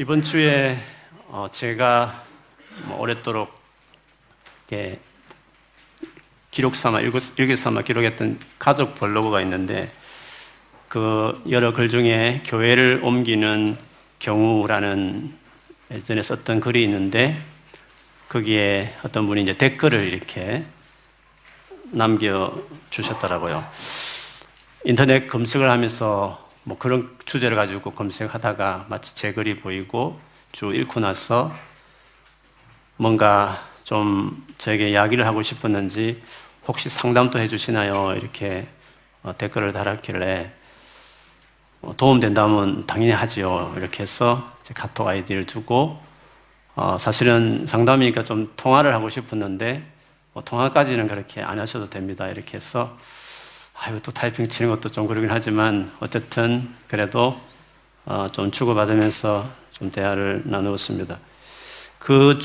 이번 주에 어, 제가 뭐 오랫도록 기록 삼아 일기 삼아 기록했던 가족 블로그가 있는데 그 여러 글 중에 교회를 옮기는 경우라는 예전에 썼던 글이 있는데 거기에 어떤 분이 이제 댓글을 이렇게 남겨 주셨더라고요. 인터넷 검색을 하면서 뭐 그런 주제를 가지고 검색하다가 마치 제 글이 보이고 쭉 읽고 나서 뭔가 좀 저에게 이야기를 하고 싶었는지 혹시 상담도 해주시나요? 이렇게 어, 댓글을 달았길래 어, 도움된다면 당연히 하지요. 이렇게 해서 제 카톡 아이디를 주고 어, 사실은 상담이니까 좀 통화를 하고 싶었는데 뭐 통화까지는 그렇게 안 하셔도 됩니다. 이렇게 해서 아유, 또 타이핑 치는 것도 좀 그러긴 하지만 어쨌든 그래도 어, 좀 주고받으면서 좀 대화를 나누었습니다. 그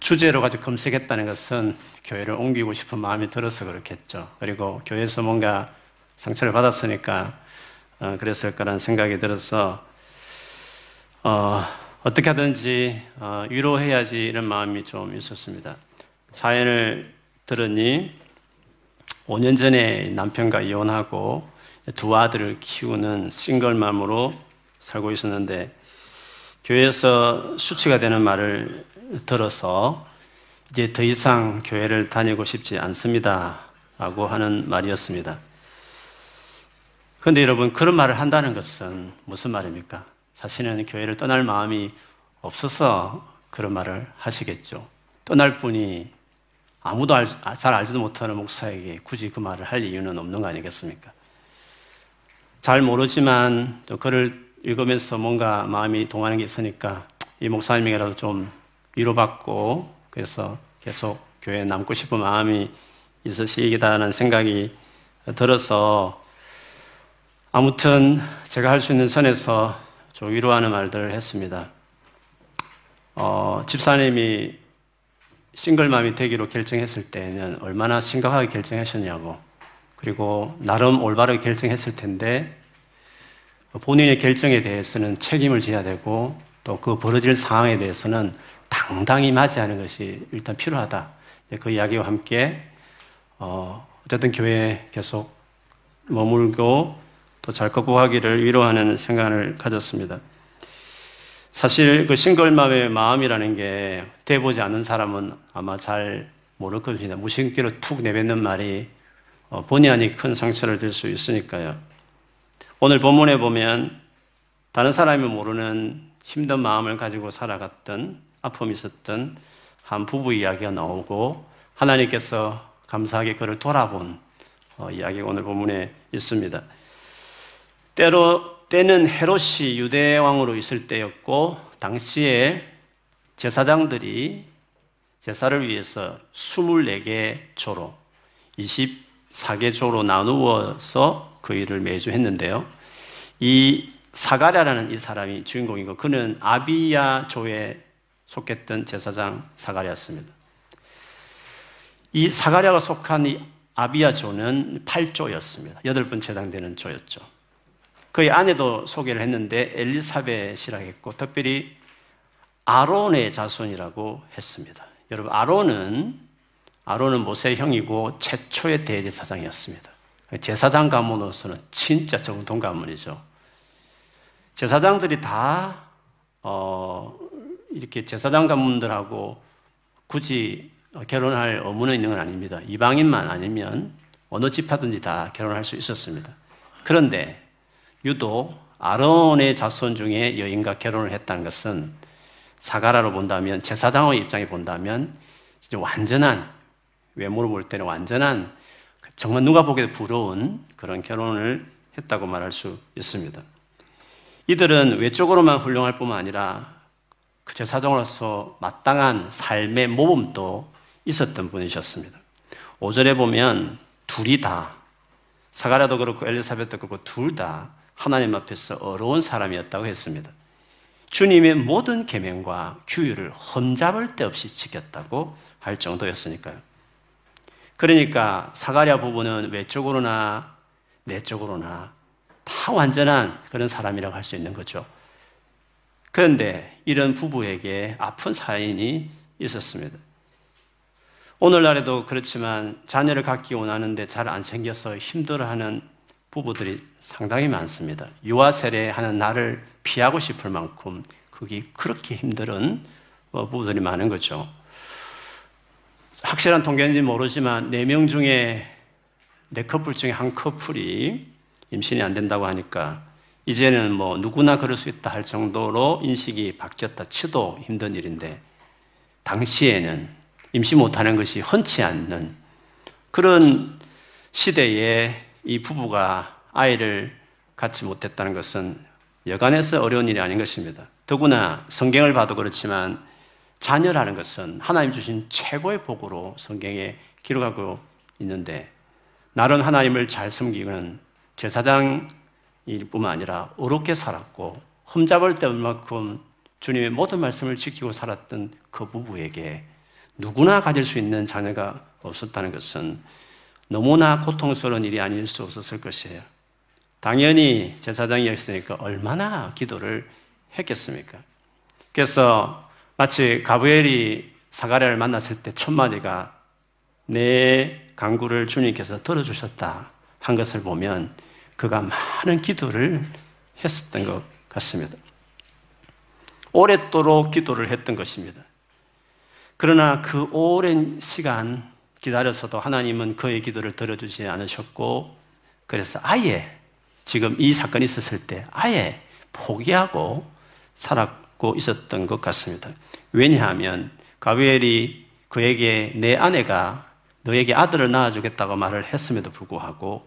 주제로 가지고 검색했다는 것은 교회를 옮기고 싶은 마음이 들어서 그렇겠죠. 그리고 교회에서 뭔가 상처를 받았으니까 어, 그랬을 거라는 생각이 들어서 어, 어떻게 하든지 어, 위로해야지 이런 마음이 좀 있었습니다. 사연을 들으니 5년 전에 남편과 이혼하고 두 아들을 키우는 싱글맘으로 살고 있었는데 교회에서 수치가 되는 말을 들어서 이제 더 이상 교회를 다니고 싶지 않습니다. 라고 하는 말이었습니다. 그런데 여러분, 그런 말을 한다는 것은 무슨 말입니까? 자신은 교회를 떠날 마음이 없어서 그런 말을 하시겠죠. 떠날 분이 아무도 알, 잘 알지도 못하는 목사에게 굳이 그 말을 할 이유는 없는 거 아니겠습니까? 잘 모르지만 또 글을 읽으면서 뭔가 마음이 동하는 게 있으니까 이 목사님에게라도 좀 위로받고 그래서 계속 교회에 남고 싶은 마음이 있으시다는 생각이 들어서 아무튼 제가 할 수 있는 선에서 좀 위로하는 말들을 했습니다. 어, 집사님이 싱글맘이 되기로 결정했을 때는 얼마나 심각하게 결정하셨냐고. 그리고 나름 올바르게 결정했을 텐데 본인의 결정에 대해서는 책임을 져야 되고 또 그 벌어질 상황에 대해서는 당당히 맞이하는 것이 일단 필요하다. 그 이야기와 함께 어, 어쨌든 교회에 계속 머물고 또 잘 극복하기를 위로하는 생각을 가졌습니다. 사실 그 싱글맘의 마음이라는 게 돼보지 않는 사람은 아마 잘 모를 겁니다. 무심기로 툭 내뱉는 말이 어, 본의 아니 큰 상처를 줄 수 있으니까요. 오늘 본문에 보면 다른 사람이 모르는 힘든 마음을 가지고 살아갔던 아픔이 있었던 한 부부 이야기가 나오고 하나님께서 감사하게 그를 돌아본 어, 이야기가 오늘 본문에 있습니다. 때로 때는 헤롯이 유대 왕으로 있을 때였고 당시에 제사장들이 제사를 위해서 24개 조로 24개 조로 나누어서 그 일을 매주 했는데요. 이 사가랴라는 이 사람이 주인공이고 그는 아비야 조에 속했던 제사장 사가랴였습니다. 이 사가랴가 속한 이 아비야 조는 8조였습니다. 여덟 번째 당되는 조였죠. 그의 아내도 소개를 했는데 엘리사벳이라고 했고 특별히 아론의 자손이라고 했습니다. 여러분 아론은 아론은 모세의 형이고 최초의 대제사장이었습니다. 제사장 가문으로서는 진짜 정통 가문이죠. 제사장들이 다 어, 이렇게 제사장 가문들하고 굳이 결혼할 의무는 있는 건 아닙니다. 이방인만 아니면 어느 집하든지 다 결혼할 수 있었습니다. 그런데 유독 아론의 자손 중에 여인과 결혼을 했다는 것은 사가라로 본다면 제사장의 입장에 본다면 진짜 완전한 외모로 볼 때는 완전한 정말 누가 보기에도 부러운 그런 결혼을 했다고 말할 수 있습니다. 이들은 외적으로만 훌륭할 뿐만 아니라 그 제사장으로서 마땅한 삶의 모범도 있었던 분이셨습니다. 5절에 보면 둘이 다 사가랴도 그렇고 엘리사벳도 그렇고 둘 다 하나님 앞에서 어려운 사람이었다고 했습니다. 주님의 모든 계명과 규율을 험잡을 데 없이 지켰다고 할 정도였으니까요. 그러니까 사가랴 부부는 외적으로나 내적으로나 다 완전한 그런 사람이라고 할 수 있는 거죠. 그런데 이런 부부에게 아픈 사인이 있었습니다. 오늘날에도 그렇지만 자녀를 갖기 원하는데 잘 안 생겨서 힘들어하는 부부들이 상당히 많습니다. 유아 세례하는 날을 피하고 싶을 만큼 그게 그렇게 힘든 어, 부부들이 많은 거죠. 확실한 통계인지 모르지만 네 명 중에 네 커플 중에 한 커플이 임신이 안 된다고 하니까 이제는 뭐 누구나 그럴 수 있다 할 정도로 인식이 바뀌었다 치도 힘든 일인데 당시에는 임신 못하는 것이 흔치 않는 그런 시대에 이 부부가 아이를 갖지 못했다는 것은 여간해서 어려운 일이 아닌 것입니다. 더구나 성경을 봐도 그렇지만 자녀라는 것은 하나님 주신 최고의 복으로 성경에 기록하고 있는데 나는 하나님을 잘 섬기는 제사장일 뿐만 아니라 어렵게 살았고 흠잡을 때만큼 주님의 모든 말씀을 지키고 살았던 그 부부에게 누구나 가질 수 있는 자녀가 없었다는 것은 너무나 고통스러운 일이 아닐 수 없었을 것이에요. 당연히 제사장이었으니까 얼마나 기도를 했겠습니까? 그래서 마치 가브엘이 사가랴를 만났을 때 첫 마디가 내 강구를 주님께서 들어주셨다 한 것을 보면 그가 많은 기도를 했었던 것 같습니다. 오랫도록 기도를 했던 것입니다. 그러나 그 오랜 시간 기다려서도 하나님은 그의 기도를 들어주지 않으셨고, 그래서 아예 지금 이 사건이 있었을 때 아예 포기하고 살았고 있었던 것 같습니다. 왜냐하면 가비엘이 그에게 내 아내가 너에게 아들을 낳아주겠다고 말을 했음에도 불구하고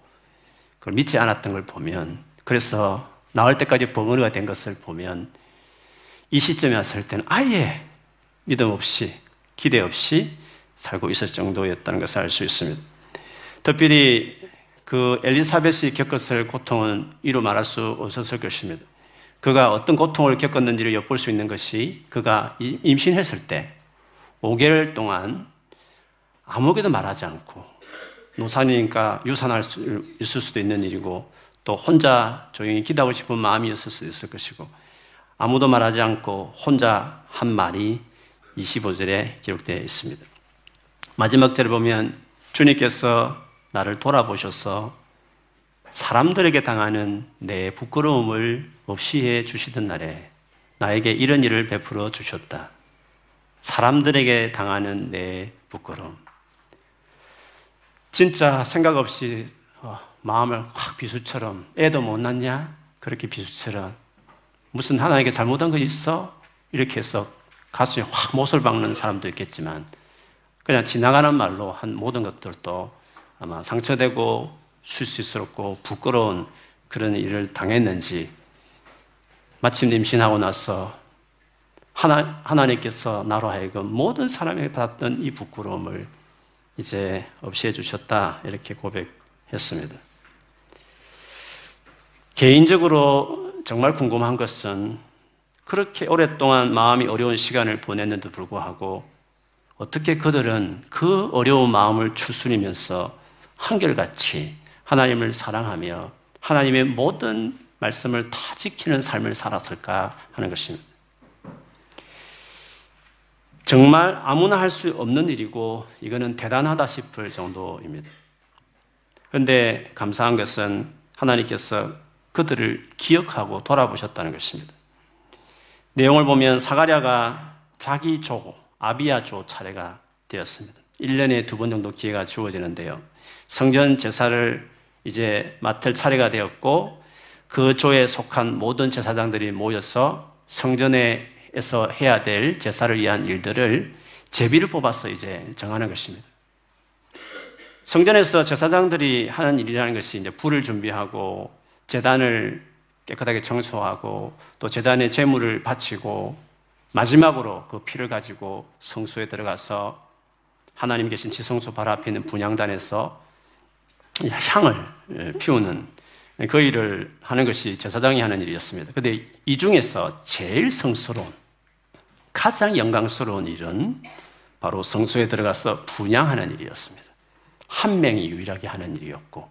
그걸 믿지 않았던 걸 보면 그래서 나올 때까지 벙어리가 된 것을 보면 이 시점에 왔을 때는 아예 믿음 없이 기대 없이 살고 있을 정도였다는 것을 알 수 있습니다. 특별히 그 엘리사벳이 겪었을 고통은 이루 말할 수 없었을 것입니다. 그가 어떤 고통을 겪었는지를 엿볼 수 있는 것이 그가 임신했을 때 5개월 동안 아무에게도 말하지 않고 노산이니까 유산할 수 있을 수도 있는 일이고 또 혼자 조용히 기도하고 싶은 마음이었을 수 있을 것이고 아무도 말하지 않고 혼자 한 말이 25절에 기록되어 있습니다. 마지막 절에 보면 주님께서 나를 돌아보셔서 사람들에게 당하는 내 부끄러움을 없이 해 주시던 날에 나에게 이런 일을 베풀어 주셨다. 사람들에게 당하는 내 부끄러움. 진짜 생각 없이 어, 마음을 확 비수처럼 애도 못 낳냐? 그렇게 비수처럼 무슨 하나님께 잘못한 거 있어? 이렇게 해서 가슴에 확 못을 박는 사람도 있겠지만 그냥 지나가는 말로 한 모든 것들도 아마 상처되고 수치스럽고 부끄러운 그런 일을 당했는지 마침 임신하고 나서 하나, 하나님께서 나로 하여금 모든 사람에게 받았던 이 부끄러움을 이제 없이 해주셨다. 이렇게 고백했습니다. 개인적으로 정말 궁금한 것은 그렇게 오랫동안 마음이 어려운 시간을 보냈는데도 불구하고 어떻게 그들은 그 어려운 마음을 추스리면서 한결같이 하나님을 사랑하며 하나님의 모든 말씀을 다 지키는 삶을 살았을까 하는 것입니다. 정말 아무나 할 수 없는 일이고 이거는 대단하다 싶을 정도입니다. 그런데 감사한 것은 하나님께서 그들을 기억하고 돌아보셨다는 것입니다. 내용을 보면 사가랴가 자기 조, 아비야 조 차례가 되었습니다. 1년에 두 번 정도 기회가 주어지는데요. 성전 제사를 이제 맡을 차례가 되었고 그 조에 속한 모든 제사장들이 모여서 성전에 에서 해야 될 제사를 위한 일들을 제비를 뽑아서 이제 정하는 것입니다. 성전에서 제사장들이 하는 일이라는 것이 이제 불을 준비하고 재단을 깨끗하게 청소하고 또 재단에 제물을 바치고 마지막으로 그 피를 가지고 성소에 들어가서 하나님 계신 지성소 바로 앞에 있는 분양단에서 향을 피우는 그 일을 하는 것이 제사장이 하는 일이었습니다. 그런데 이 중에서 제일 성스러운 가장 영광스러운 일은 바로 성소에 들어가서 분양하는 일이었습니다. 한 명이 유일하게 하는 일이었고,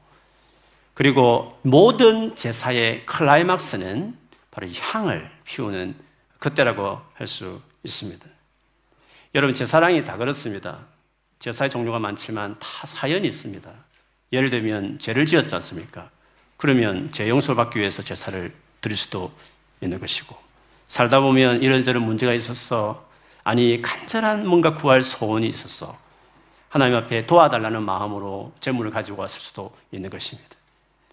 그리고 모든 제사의 클라이막스는 바로 향을 피우는 그때라고 할 수 있습니다. 여러분, 제 사랑이 다 그렇습니다. 제사의 종류가 많지만 다 사연이 있습니다. 예를 들면 죄를 지었지 않습니까? 그러면 죄 용서를 받기 위해서 제사를 드릴 수도 있는 것이고 살다 보면 이런저런 문제가 있었어 아니 간절한 뭔가 구할 소원이 있었어 하나님 앞에 도와달라는 마음으로 재물을 가지고 왔을 수도 있는 것입니다.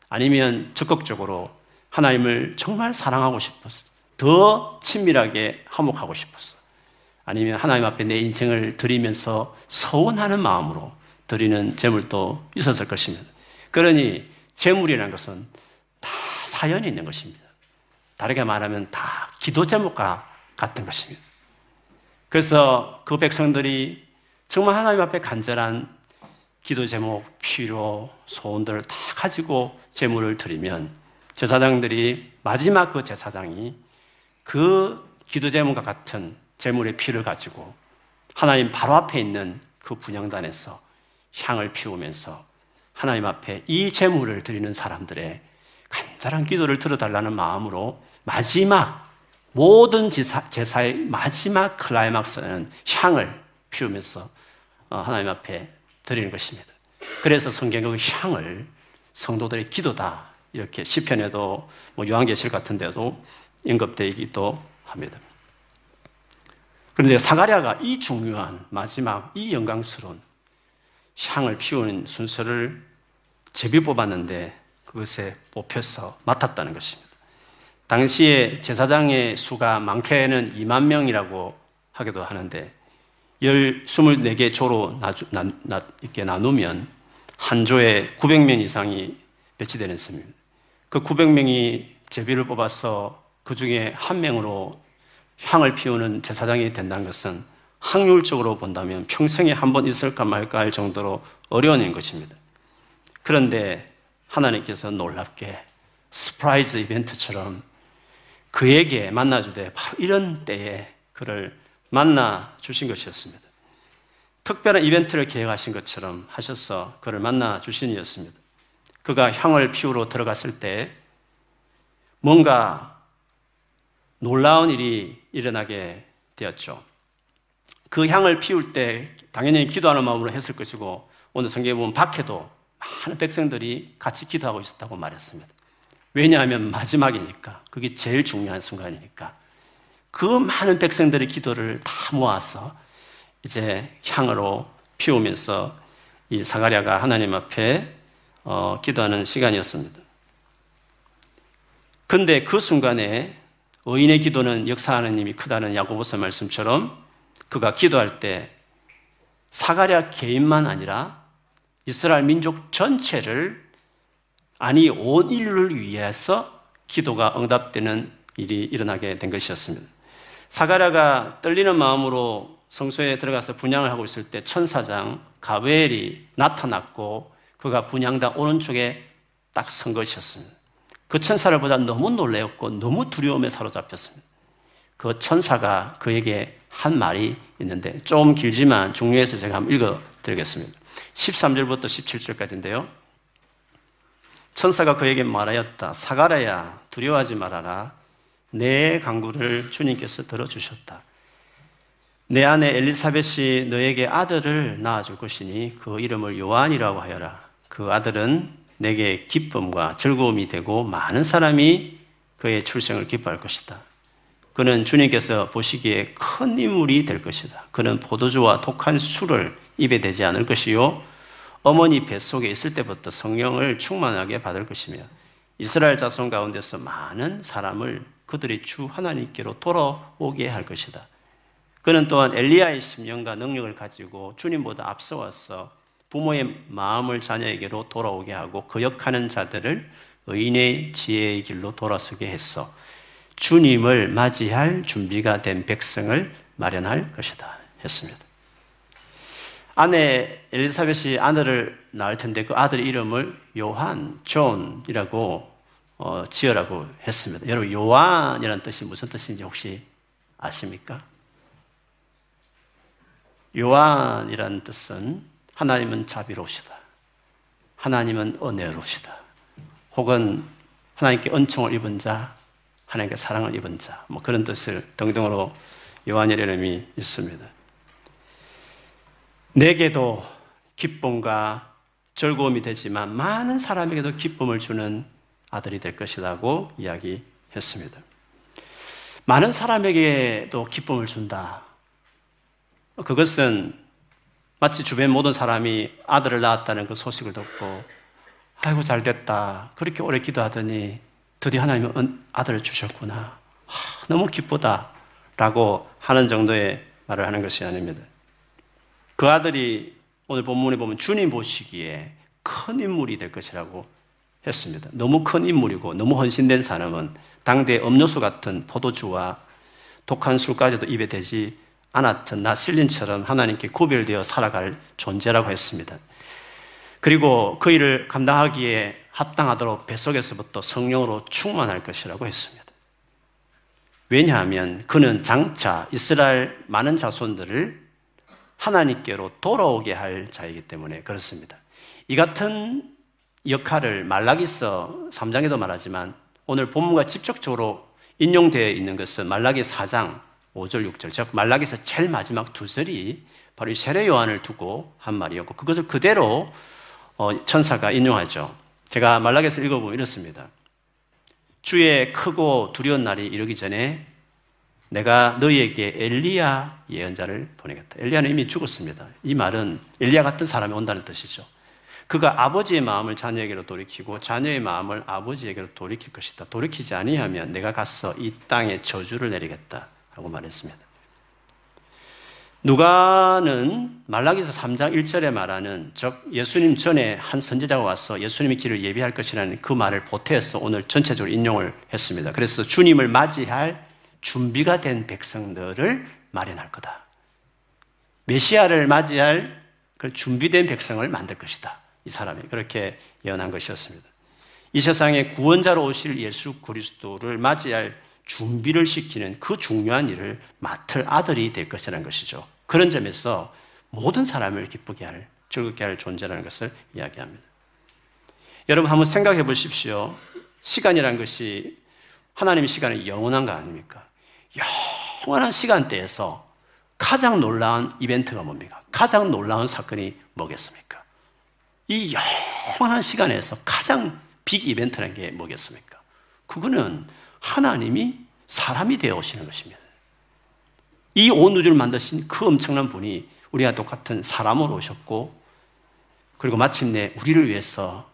아니면 적극적으로 하나님을 정말 사랑하고 싶었어. 더 친밀하게 화목하고 싶었어. 아니면 하나님 앞에 내 인생을 드리면서 서운하는 마음으로 드리는 재물도 있었을 것입니다. 그러니 재물이라는 것은 다 사연이 있는 것입니다. 다르게 말하면 다 기도 제목과 같은 것입니다. 그래서 그 백성들이 정말 하나님 앞에 간절한 기도 제목, 필요, 소원들을 다 가지고 제물을 드리면 제사장들이 마지막 그 제사장이 그 기도 제목과 같은 제물의 피를 가지고 하나님 바로 앞에 있는 그 분양단에서 향을 피우면서 하나님 앞에 이 제물을 드리는 사람들의 간절한 기도를 들어달라는 마음으로 마지막 모든 제사, 제사의 마지막 클라이막스는 향을 피우면서 어, 하나님 앞에 드리는 것입니다. 그래서 성경의 그 향을 성도들의 기도다 이렇게 시편에도 뭐 요한계실 같은 데도 언급되어 있기도 합니다. 그런데 사가랴가 이 중요한 마지막 이 영광스러운 향을 피우는 순서를 제비 뽑았는데 그것에 뽑혀서 맡았다는 것입니다. 당시에 제사장의 수가 많게는 2만 명이라고 하기도 하는데 24개 조로 이렇게 나누면 한 조에 900명 이상이 배치되는 셈입니다. 그 900명이 제비를 뽑아서 그 중에 한 명으로 향을 피우는 제사장이 된다는 것은 확률적으로 본다면 평생에 한 번 있을까 말까 할 정도로 어려운 일 것입니다. 그런데 하나님께서 놀랍게 surprise 이벤트처럼 그에게 만나주되 바로 이런 때에 그를 만나 주신 것이었습니다. 특별한 이벤트를 계획하신 것처럼 하셔서 그를 만나 주신 이었습니다. 그가 향을 피우러 들어갔을 때 뭔가 놀라운 일이 일어나게 되었죠. 그 향을 피울 때 당연히 기도하는 마음으로 했을 것이고 오늘 성경에 보면 밖에도 많은 백성들이 같이 기도하고 있었다고 말했습니다. 왜냐하면 마지막이니까 그게 제일 중요한 순간이니까 그 많은 백성들의 기도를 다 모아서 이제 향으로 피우면서 이 사가랴가 하나님 앞에 어, 기도하는 시간이었습니다. 근데 그 순간에 의인의 기도는 역사하는 힘이 크다는 야고보서 말씀처럼 그가 기도할 때 사가랴 개인만 아니라 이스라엘 민족 전체를 아니 온 인류를 위해서 기도가 응답되는 일이 일어나게 된 것이었습니다. 사가랴가 떨리는 마음으로 성소에 들어가서 분양을 하고 있을 때 천사장 가벨이 나타났고 그가 분양당 오른쪽에 딱 선 것이었습니다. 그 천사를 보다 너무 놀래었고 너무 두려움에 사로잡혔습니다. 그 천사가 그에게 한 말이 있는데 좀 길지만 중요해서 제가 한번 읽어 드리겠습니다. 13절부터 17절까지인데요. 천사가 그에게 말하였다. 사가라야 두려워하지 말아라. 내 강구를 주님께서 들어주셨다. 내 아내 엘리사벳이 너에게 아들을 낳아줄 것이니 그 이름을 요한이라고 하여라. 그 아들은 내게 기쁨과 즐거움이 되고 많은 사람이 그의 출생을 기뻐할 것이다. 그는 주님께서 보시기에 큰 인물이 될 것이다. 그는 포도주와 독한 술을 입에 대지 않을 것이요. 어머니 뱃속에 있을 때부터 성령을 충만하게 받을 것이며 이스라엘 자손 가운데서 많은 사람을 그들이 주 하나님께로 돌아오게 할 것이다. 그는 또한 엘리야의 심령과 능력을 가지고 주님보다 앞서와서 부모의 마음을 자녀에게로 돌아오게 하고 거역하는 자들을 의인의 지혜의 길로 돌아서게 해서 주님을 맞이할 준비가 된 백성을 마련할 것이다. 했습니다. 아내 엘리사벳이 아들을 낳을 텐데 그 아들 이름을 요한, John이라고 어, 지어라고 했습니다. 여러분, 요한이라는 뜻이 무슨 뜻인지 혹시 아십니까? 요한이라는 뜻은 하나님은 자비로우시다. 하나님은 은혜로우시다. 혹은 하나님께 은총을 입은 자, 하나님께 사랑을 입은 자, 뭐 그런 뜻을 등등으로 요한의 이름이 있습니다. 내게도 기쁨과 즐거움이 되지만 많은 사람에게도 기쁨을 주는 아들이 될 것이라고 이야기했습니다. 많은 사람에게도 기쁨을 준다. 그것은 마치 주변 모든 사람이 아들을 낳았다는 그 소식을 듣고 아이고 잘 됐다. 그렇게 오래 기도하더니 드디어 하나님은 아들을 주셨구나. 아, 너무 기쁘다. 라고 하는 정도의 말을 하는 것이 아닙니다. 그 아들이 오늘 본문에 보면 주님 보시기에 큰 인물이 될 것이라고 했습니다. 너무 큰 인물이고 너무 헌신된 사람은 당대 음료수 같은 포도주와 독한 술까지도 입에 대지 않았던 나실린처럼 하나님께 구별되어 살아갈 존재라고 했습니다. 그리고 그 일을 감당하기에 합당하도록 뱃속에서부터 성령으로 충만할 것이라고 했습니다. 왜냐하면 그는 장차 이스라엘 많은 자손들을 하나님께로 돌아오게 할 자이기 때문에 그렇습니다. 이 같은 역할을 말라기서 3장에도 말하지만 오늘 본문과 직접적으로 인용되어 있는 것은 말라기 4장 5절, 6절, 즉 말라기서 제일 마지막 두 절이 바로 이 세례 요한을 두고 한 말이었고 그것을 그대로 어, 천사가 인용하죠. 제가 말라기서 읽어보면 이렇습니다. 주의 크고 두려운 날이 이르기 전에 내가 너희에게 엘리야 예언자를 보내겠다. 엘리야는 이미 죽었습니다. 이 말은 엘리야 같은 사람이 온다는 뜻이죠. 그가 아버지의 마음을 자녀에게로 돌이키고 자녀의 마음을 아버지에게로 돌이킬 것이다. 돌이키지 아니하면 내가 가서 이 땅에 저주를 내리겠다. 라고 말했습니다. 누가는 말라기서 3장 1절에 말하는 즉 예수님 전에 한 선지자가 와서 예수님의 길을 예비할 것이라는 그 말을 보태서 오늘 전체적으로 인용을 했습니다. 그래서 주님을 맞이할 준비가 된 백성들을 마련할 거다. 메시아를 맞이할 그 준비된 백성을 만들 것이다. 이 사람이 그렇게 예언한 것이었습니다. 이 세상에 구원자로 오실 예수 그리스도를 맞이할 준비를 시키는 그 중요한 일을 맡을 아들이 될 것이라는 것이죠. 그런 점에서 모든 사람을 기쁘게 할, 즐겁게 할 존재라는 것을 이야기합니다. 여러분 한번 생각해 보십시오. 시간이라는 것이 하나님의 시간은 영원한 거 아닙니까? 영원한 시간대에서 가장 놀라운 이벤트가 뭡니까? 가장 놀라운 사건이 뭐겠습니까? 이 영원한 시간에서 가장 빅 이벤트라는 게 뭐겠습니까? 그거는 하나님이 사람이 되어 오시는 것입니다. 이 온 우주를 만드신 그 엄청난 분이 우리와 똑같은 사람으로 오셨고, 그리고 마침내 우리를 위해서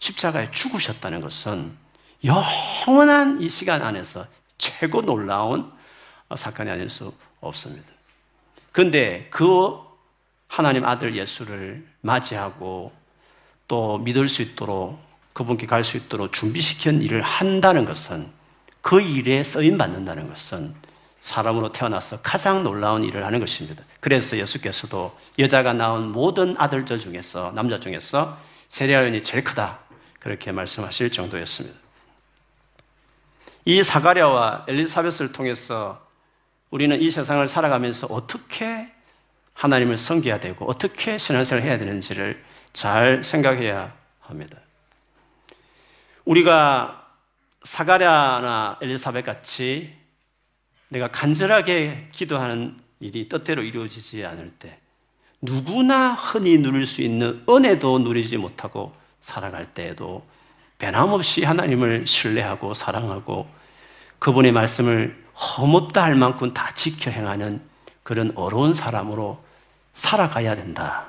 십자가에 죽으셨다는 것은 영원한 이 시간 안에서 최고 놀라운 사건이 아닐 수 없습니다. 그런데 그 하나님 아들 예수를 맞이하고 또 믿을 수 있도록 그분께 갈 수 있도록 준비시킨 일을 한다는 것은 그 일에 쓰임 받는다는 것은 사람으로 태어나서 가장 놀라운 일을 하는 것입니다. 그래서 예수께서도 여자가 낳은 모든 아들들 중에서 남자 중에서 세례아연이 제일 크다 그렇게 말씀하실 정도였습니다. 이 사가랴와 엘리사벳을 통해서 우리는 이 세상을 살아가면서 어떻게 하나님을 섬겨야 되고 어떻게 신앙생활을 해야 되는지를 잘 생각해야 합니다. 우리가 사가랴나 엘리사벳 같이 내가 간절하게 기도하는 일이 뜻대로 이루어지지 않을 때 누구나 흔히 누릴 수 있는 은혜도 누리지 못하고 살아갈 때에도 변함없이 하나님을 신뢰하고 사랑하고 그분의 말씀을 허묻다 할 만큼 다 지켜 행하는 그런 어려운 사람으로 살아가야 된다.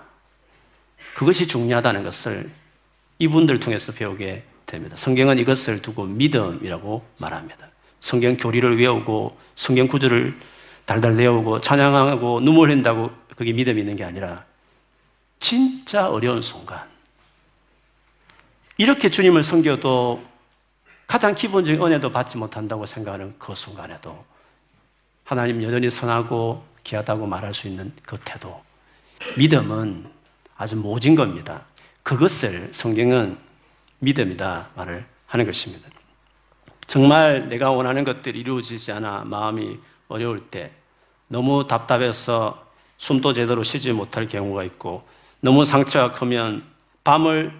그것이 중요하다는 것을 이분들 통해서 배우게 됩니다. 성경은 이것을 두고 믿음이라고 말합니다. 성경 교리를 외우고 성경 구절을 달달 외우고 찬양하고 눈물 흘린다고 그게 믿음이 있는 게 아니라 진짜 어려운 순간 이렇게 주님을 섬겨도 가장 기본적인 은혜도 받지 못한다고 생각하는 그 순간에도 하나님 여전히 선하고 귀하다고 말할 수 있는 그 태도 믿음은 아주 모진 겁니다. 그것을 성경은 믿음이다 말을 하는 것입니다. 정말 내가 원하는 것들이 이루어지지 않아 마음이 어려울 때 너무 답답해서 숨도 제대로 쉬지 못할 경우가 있고 너무 상처가 크면 밤을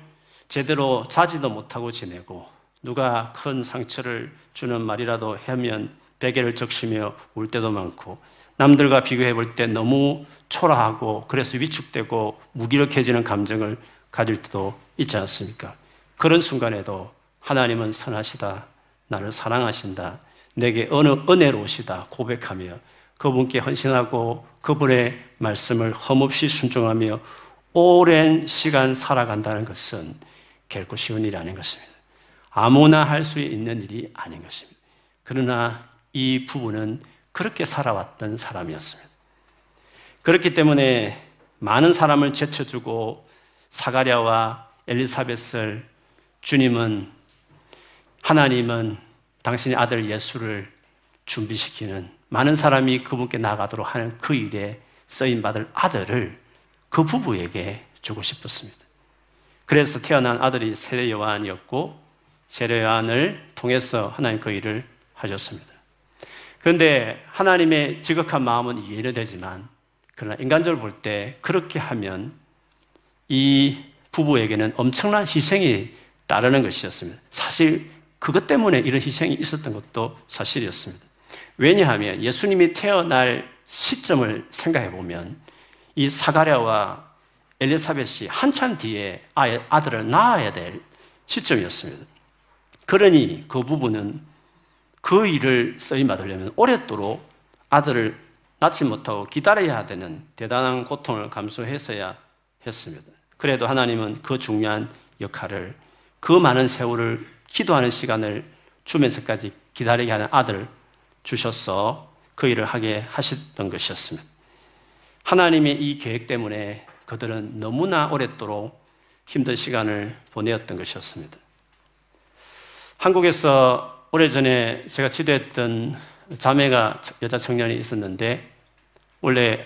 제대로 자지도 못하고 지내고 누가 큰 상처를 주는 말이라도 하면 베개를 적시며 울 때도 많고 남들과 비교해 볼 때 너무 초라하고 그래서 위축되고 무기력해지는 감정을 가질 때도 있지 않습니까? 그런 순간에도 하나님은 선하시다. 나를 사랑하신다. 내게 어느 은혜로우시다. 고백하며 그분께 헌신하고 그분의 말씀을 험없이 순종하며 오랜 시간 살아간다는 것은 결코 쉬운 일이 아닌 것입니다. 아무나 할 수 있는 일이 아닌 것입니다. 그러나 이 부부는 그렇게 살아왔던 사람이었습니다. 그렇기 때문에 많은 사람을 제쳐주고 사가랴와 엘리사벳을 주님은 하나님은 당신의 아들 예수를 준비시키는 많은 사람이 그분께 나가도록 하는 그 일에 쓰임 받을 아들을 그 부부에게 주고 싶었습니다. 그래서 태어난 아들이 세례 요한이었고 세례 요한을 통해서 하나님 그 일을 하셨습니다. 그런데 하나님의 지극한 마음은 이해는 되지만 그러나 인간적으로 볼 때 그렇게 하면 이 부부에게는 엄청난 희생이 따르는 것이었습니다. 사실 그것 때문에 이런 희생이 있었던 것도 사실이었습니다. 왜냐하면 예수님이 태어날 시점을 생각해 보면 이 사가랴와 엘리사벳이 한참 뒤에 아들을 낳아야 될 시점이었습니다. 그러니 그 부부는 그 일을 쓰임 받으려면 오랫도록 아들을 낳지 못하고 기다려야 되는 대단한 고통을 감수했어야 했습니다. 그래도 하나님은 그 중요한 역할을 그 많은 세월을 기도하는 시간을 주면서까지 기다리게 하는 아들 주셔서 그 일을 하게 하셨던 것이었습니다. 하나님의 이 계획 때문에 그들은 너무나 오랫도록 힘든 시간을 보내었던 것이었습니다. 한국에서 오래전에 제가 지도했던 자매가 여자 청년이 있었는데 원래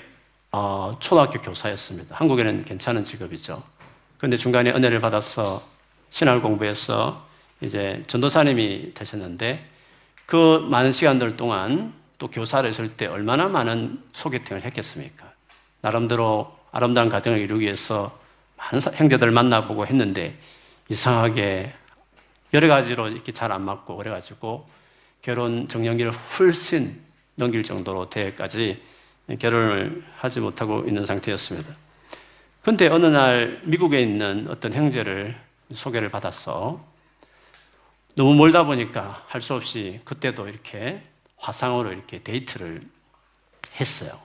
어, 초등학교 교사였습니다. 한국에는 괜찮은 직업이죠. 그런데 중간에 은혜를 받아서 신앙 공부해서 이제 전도사님이 되셨는데 그 많은 시간들 동안 또 교사를 했을 때 얼마나 많은 소개팅을 했겠습니까? 나름대로 아름다운 가정을 이루기 위해서 많은 형제들을 만나보고 했는데 이상하게 여러 가지로 이렇게 잘 안 맞고 그래가지고 결혼 정년기를 훨씬 넘길 정도로 대까지 결혼을 하지 못하고 있는 상태였습니다. 근데 어느 날 미국에 있는 어떤 형제를 소개를 받았어. 너무 멀다 보니까 할 수 없이 그때도 이렇게 화상으로 이렇게 데이트를 했어요.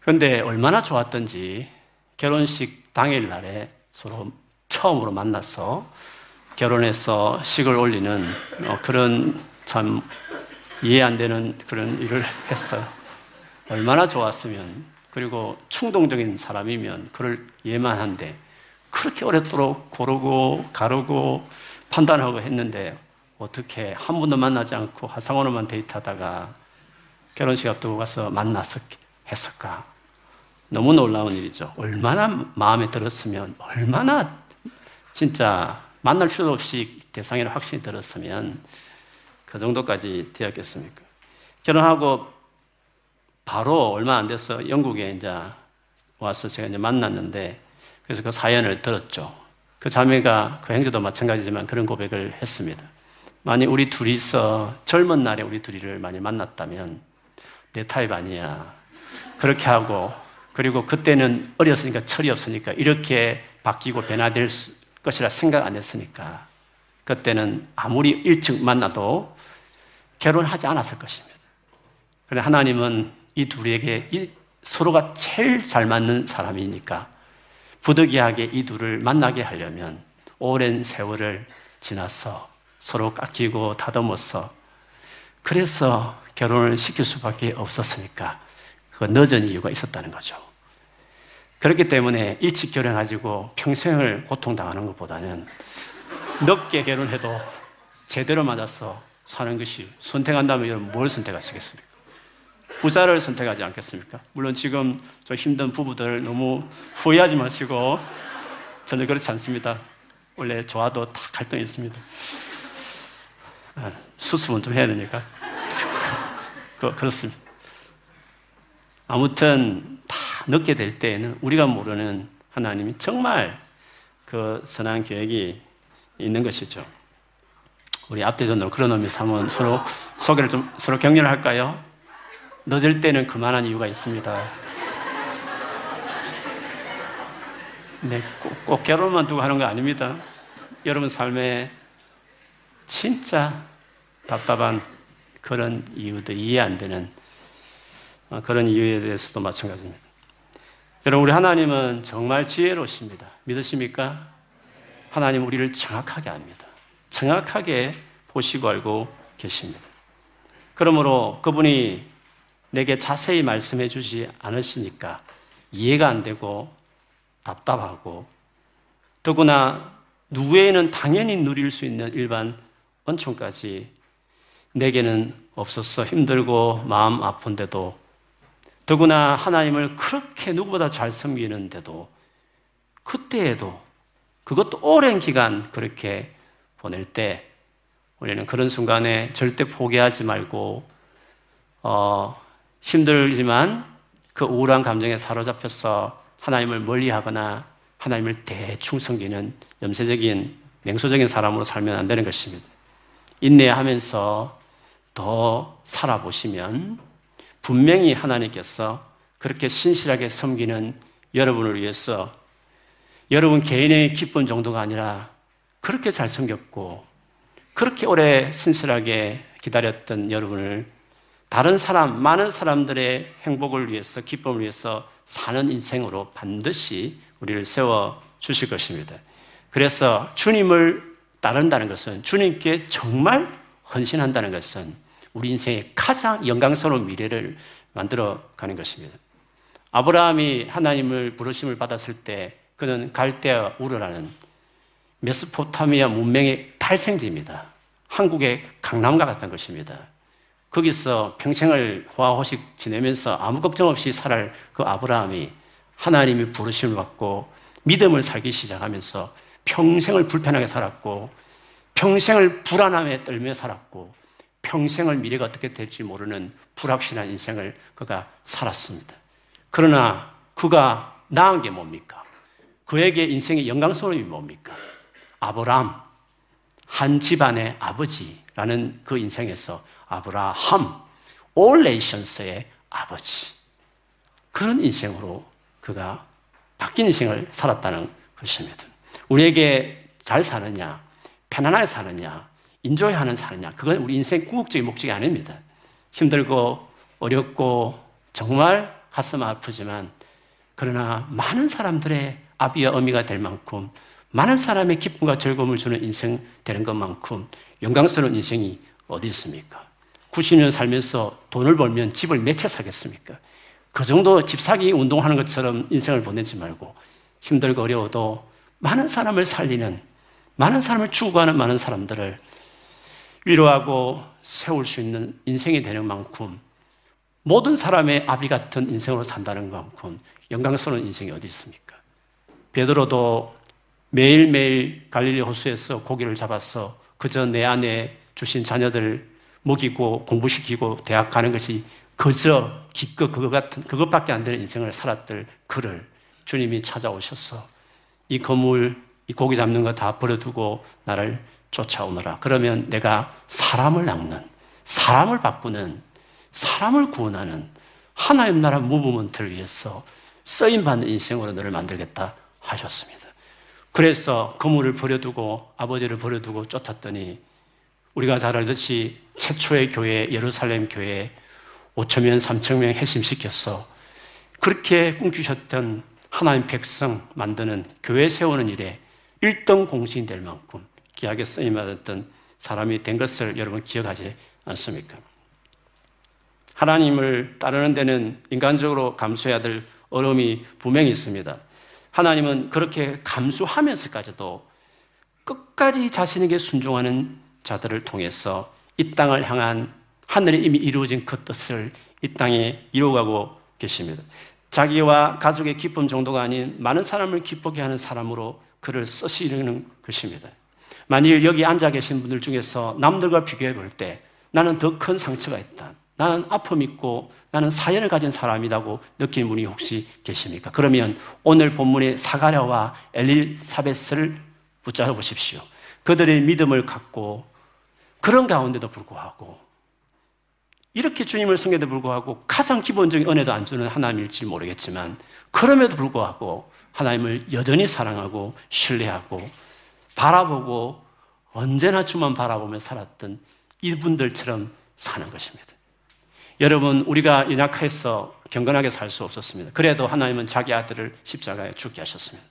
그런데 얼마나 좋았던지 결혼식 당일 날에 서로 처음으로 만나서 결혼해서 식을 올리는 어, 그런 참 이해 안 되는 그런 일을 했어요. 얼마나 좋았으면 그리고 충동적인 사람이면 그럴 예만 한데 그렇게 오랫도록 고르고 가르고 판단하고 했는데 어떻게 한 번도 만나지 않고 화상으로만 데이트하다가 결혼식 앞두고 가서 만났었 했을까? 너무 놀라운 일이죠. 얼마나 마음에 들었으면 얼마나 진짜 만날 필요 없이 대상이라 확신이 들었으면 그 정도까지 되었겠습니까? 결혼하고 바로 얼마 안 돼서 영국에 이제 와서 제가 이제 만났는데 그래서 그 사연을 들었죠. 그 자매가 그 형제도 마찬가지지만 그런 고백을 했습니다. 만약 우리 둘이서 젊은 날에 우리 둘이를 많이 만났다면 내 타입 아니야. 그렇게 하고 그리고 그때는 어렸으니까 철이 없으니까 이렇게 바뀌고 변화될 수, 것이라 생각 안 했으니까 그때는 아무리 일찍 만나도 결혼하지 않았을 것입니다. 그런데 하나님은 이 둘에게 이 서로가 제일 잘 맞는 사람이니까 부득이하게 이 둘을 만나게 하려면 오랜 세월을 지나서 서로 깎이고 다듬어서 그래서 결혼을 시킬 수밖에 없었으니까 그 늦은 이유가 있었다는 거죠. 그렇기 때문에 일찍 결혼가지고 평생을 고통당하는 것보다는 늦게 결혼해도 제대로 맞아서 사는 것이 선택한다면 여러분 뭘 선택하시겠습니까? 부자를 선택하지 않겠습니까? 물론 지금 저 힘든 부부들 너무 후회하지 마시고 저는 그렇지 않습니다. 원래 좋아도 다 갈등이 있습니다. 아, 수습은 좀 해야 되니까. 그, 그렇습니다. 아무튼 다 늦게 될 때에는 우리가 모르는 하나님이 정말 그 선한 계획이 있는 것이죠. 우리 앞대전으로 그런 의미에서 한번 서로 소개를 좀 서로 격려를 할까요? 늦을 때는 그만한 이유가 있습니다. 네, 꼭, 꼭 결혼만 두고 하는 거 아닙니다. 여러분 삶에 진짜 답답한 그런 이유들, 이해 안 되는 어, 그런 이유에 대해서도 마찬가지입니다. 여러분, 우리 하나님은 정말 지혜로우십니다. 믿으십니까? 하나님 우리를 정확하게 압니다. 정확하게 보시고 알고 계십니다. 그러므로 그분이 내게 자세히 말씀해 주지 않으시니까 이해가 안 되고 답답하고 더구나 누구에는 당연히 누릴 수 있는 일반恩寵까지 내게는 없었어 힘들고 마음 아픈데도 더구나 하나님을 그렇게 누구보다 잘 섬기는데도 그때에도 그것도 오랜 기간 그렇게 보낼 때 우리는 그런 순간에 절대 포기하지 말고 어, 힘들지만 그 우울한 감정에 사로잡혀서 하나님을 멀리하거나 하나님을 대충 섬기는 염세적인 냉소적인 사람으로 살면 안 되는 것입니다. 인내하면서 더 살아보시면 분명히 하나님께서 그렇게 신실하게 섬기는 여러분을 위해서 여러분 개인의 기쁨 정도가 아니라 그렇게 잘 섬겼고 그렇게 오래 신실하게 기다렸던 여러분을 다른 사람, 많은 사람들의 행복을 위해서, 기쁨을 위해서 사는 인생으로 반드시 우리를 세워 주실 것입니다. 그래서 주님을 따른다는 것은 주님께 정말 헌신한다는 것은 우리 인생의 가장 영광스러운 미래를 만들어 가는 것입니다. 아브라함이 하나님을 부르심을 받았을 때 그는 갈대아 우르라는 메소포타미아 문명의 발생지입니다. 한국의 강남과 같은 것입니다. 거기서 평생을 호화호식 지내면서 아무 걱정 없이 살아그 아브라함이 하나님이 부르심을 받고 믿음을 살기 시작하면서 평생을 불편하게 살았고 평생을 불안함에 떨며 살았고 평생을 미래가 어떻게 될지 모르는 불확실한 인생을 그가 살았습니다. 그러나 그가 나은 게 뭡니까? 그에게 인생의 영광스러움이 뭡니까? 아브라함, 한 집안의 아버지라는 그 인생에서 아브라함, 올레이션스의 아버지. 그런 인생으로 그가 바뀐 인생을 살았다는 것입니다. 우리에게 잘 사느냐, 편안하게 사느냐, 인조해하는 사느냐, 그건 우리 인생 궁극적인 목적이 아닙니다. 힘들고 어렵고 정말 가슴 아프지만 그러나 많은 사람들의 아비와 어미가 될 만큼 많은 사람의 기쁨과 즐거움을 주는 인생 되는 것만큼 영광스러운 인생이 어디 있습니까? 90년 살면서 돈을 벌면 집을 몇 채 사겠습니까? 그 정도 집 사기 운동하는 것처럼 인생을 보내지 말고 힘들고 어려워도 많은 사람을 살리는 많은 사람을 추구하는 많은 사람들을 위로하고 세울 수 있는 인생이 되는 만큼 모든 사람의 아비 같은 인생으로 산다는 만큼 영광스러운 인생이 어디 있습니까? 베드로도 매일매일 갈릴리 호수에서 고기를 잡아서 그저 내 안에 주신 자녀들 먹이고 공부시키고 대학 가는 것이 그저 기껏 그것 같은 그것밖에 안 되는 인생을 살았던 그를 주님이 찾아오셔서 이 건물 이 고기 잡는 거 다 버려두고 나를 쫓아오너라. 그러면 내가 사람을 낚는 사람을 바꾸는 사람을 구원하는 하나님 나라 무브먼트를 위해서 쓰임 받는 인생으로 너를 만들겠다 하셨습니다. 그래서 건물을 버려두고 아버지를 버려두고 쫓았더니 우리가 잘 알듯이 최초의 교회, 예루살렘 교회 5천명, 3천명 핵심시켜서 그렇게 꿈꾸셨던 하나님 백성 만드는 교회 세우는 일에 1등 공신이 될 만큼 귀하게 쓰임받았던 사람이 된 것을 여러분 기억하지 않습니까? 하나님을 따르는 데는 인간적으로 감수해야 될 어려움이 분명히 있습니다. 하나님은 그렇게 감수하면서까지도 끝까지 자신에게 순종하는 자들을 통해서 이 땅을 향한 하늘에 이미 이루어진 그 뜻을 이 땅에 이루어가고 계십니다. 자기와 가족의 기쁨 정도가 아닌 많은 사람을 기쁘게 하는 사람으로 그를 쓰시려는 것입니다. 만일 여기 앉아 계신 분들 중에서 남들과 비교해 볼 때 나는 더 큰 상처가 있다. 나는 아픔 있고 나는 사연을 가진 사람이라고 느끼는 분이 혹시 계십니까? 그러면 오늘 본문의 사가랴와 엘리사벳을 붙잡아 보십시오. 그들의 믿음을 갖고 그런 가운데도 불구하고 이렇게 주님을 섬겨도 불구하고 가장 기본적인 은혜도 안 주는 하나님일지 모르겠지만 그럼에도 불구하고 하나님을 여전히 사랑하고 신뢰하고 바라보고 언제나 주만 바라보며 살았던 이분들처럼 사는 것입니다. 여러분, 우리가 연약해서 경건하게 살 수 없었습니다. 그래도 하나님은 자기 아들을 십자가에 죽게 하셨습니다.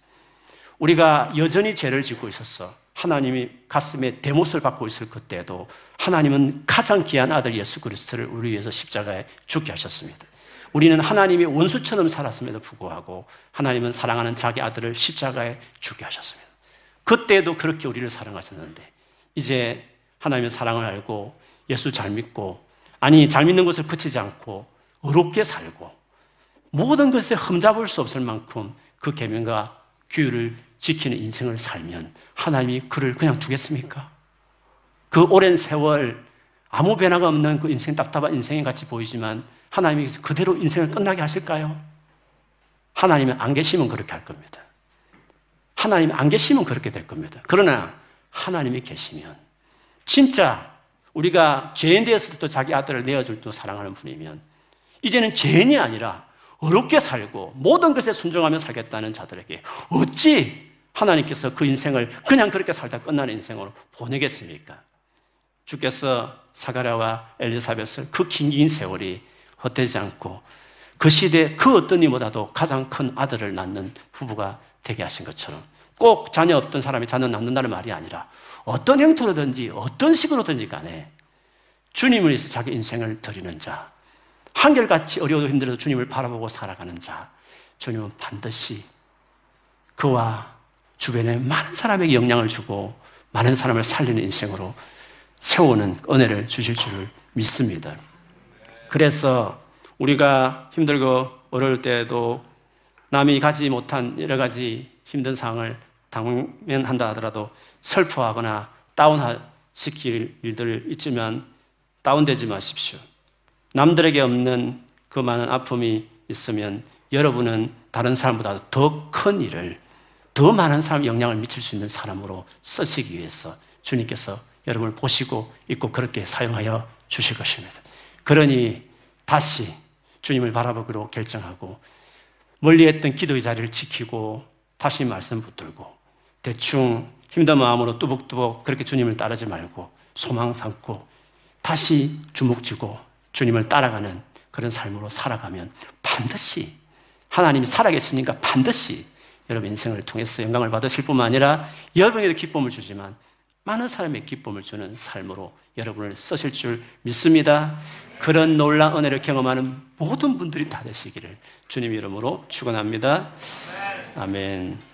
우리가 여전히 죄를 짓고 있었어. 하나님이 가슴에 대못을 받고 있을 그때도 하나님은 가장 귀한 아들 예수 그리스도를 우리 위해서 십자가에 죽게 하셨습니다. 우리는 하나님의 원수처럼 살았음에도 불구하고 하나님은 사랑하는 자기 아들을 십자가에 죽게 하셨습니다. 그때도 그렇게 우리를 사랑하셨는데 이제 하나님의 사랑을 알고 예수 잘 믿고 아니 잘 믿는 것을 그치지 않고 어렵게 살고 모든 것에 흠잡을 수 없을 만큼 그 계명과 규율을 지키는 인생을 살면 하나님이 그를 그냥 두겠습니까? 그 오랜 세월 아무 변화가 없는 그 인생 답답한 인생이 같이 보이지만 하나님이 그대로 인생을 끝나게 하실까요? 하나님은 안 계시면 그렇게 할 겁니다. 하나님이 안 계시면 그렇게 될 겁니다. 그러나 하나님이 계시면 진짜 우리가 죄인 되었을 때도 자기 아들을 내어줄 때 사랑하는 분이면 이제는 죄인이 아니라 어렵게 살고 모든 것에 순종하며 살겠다는 자들에게 어찌 하나님께서 그 인생을 그냥 그렇게 살다 끝나는 인생으로 보내겠습니까? 주께서 사가랴와 엘리사벳을 그긴 세월이 헛되지 않고 그 시대 그 어떤 이보다도 가장 큰 아들을 낳는 부부가 되게 하신 것처럼 꼭 자녀 없던 사람이 자녀 낳는다는 말이 아니라 어떤 형태로든지 어떤 식으로든지 간에 주님을 위해서 자기 인생을 드리는 자, 한결같이 어려워도 힘들어도 주님을 바라보고 살아가는 자, 주님은 반드시 그와 주변에 많은 사람에게 영향을 주고 많은 사람을 살리는 인생으로 세우는 은혜를 주실 줄을 믿습니다. 그래서 우리가 힘들고 어려울 때도 남이 가지 못한 여러 가지 힘든 상황을 당면한다 하더라도 슬퍼하거나 다운시킬 일들 있지만 다운되지 마십시오. 남들에게 없는 그 많은 아픔이 있으면 여러분은 다른 사람보다 더 큰 일을 더 많은 사람 영향을 미칠 수 있는 사람으로 쓰시기 위해서 주님께서 여러분을 보시고 있고 그렇게 사용하여 주실 것입니다. 그러니 다시 주님을 바라보기로 결정하고 멀리 했던 기도의 자리를 지키고 다시 말씀 붙들고 대충 힘든 마음으로 뚜벅뚜벅 그렇게 주님을 따르지 말고 소망 삼고 다시 주목지고 주님을 따라가는 그런 삶으로 살아가면 반드시 하나님이 살아계시니까 반드시 여러분 인생을 통해서 영광을 받으실 뿐만 아니라 여러분에게도 기쁨을 주지만 많은 사람의 기쁨을 주는 삶으로 여러분을 쓰실 줄 믿습니다. 그런 놀라운 은혜를 경험하는 모든 분들이 다 되시기를 주님 이름으로 축원합니다. 아멘.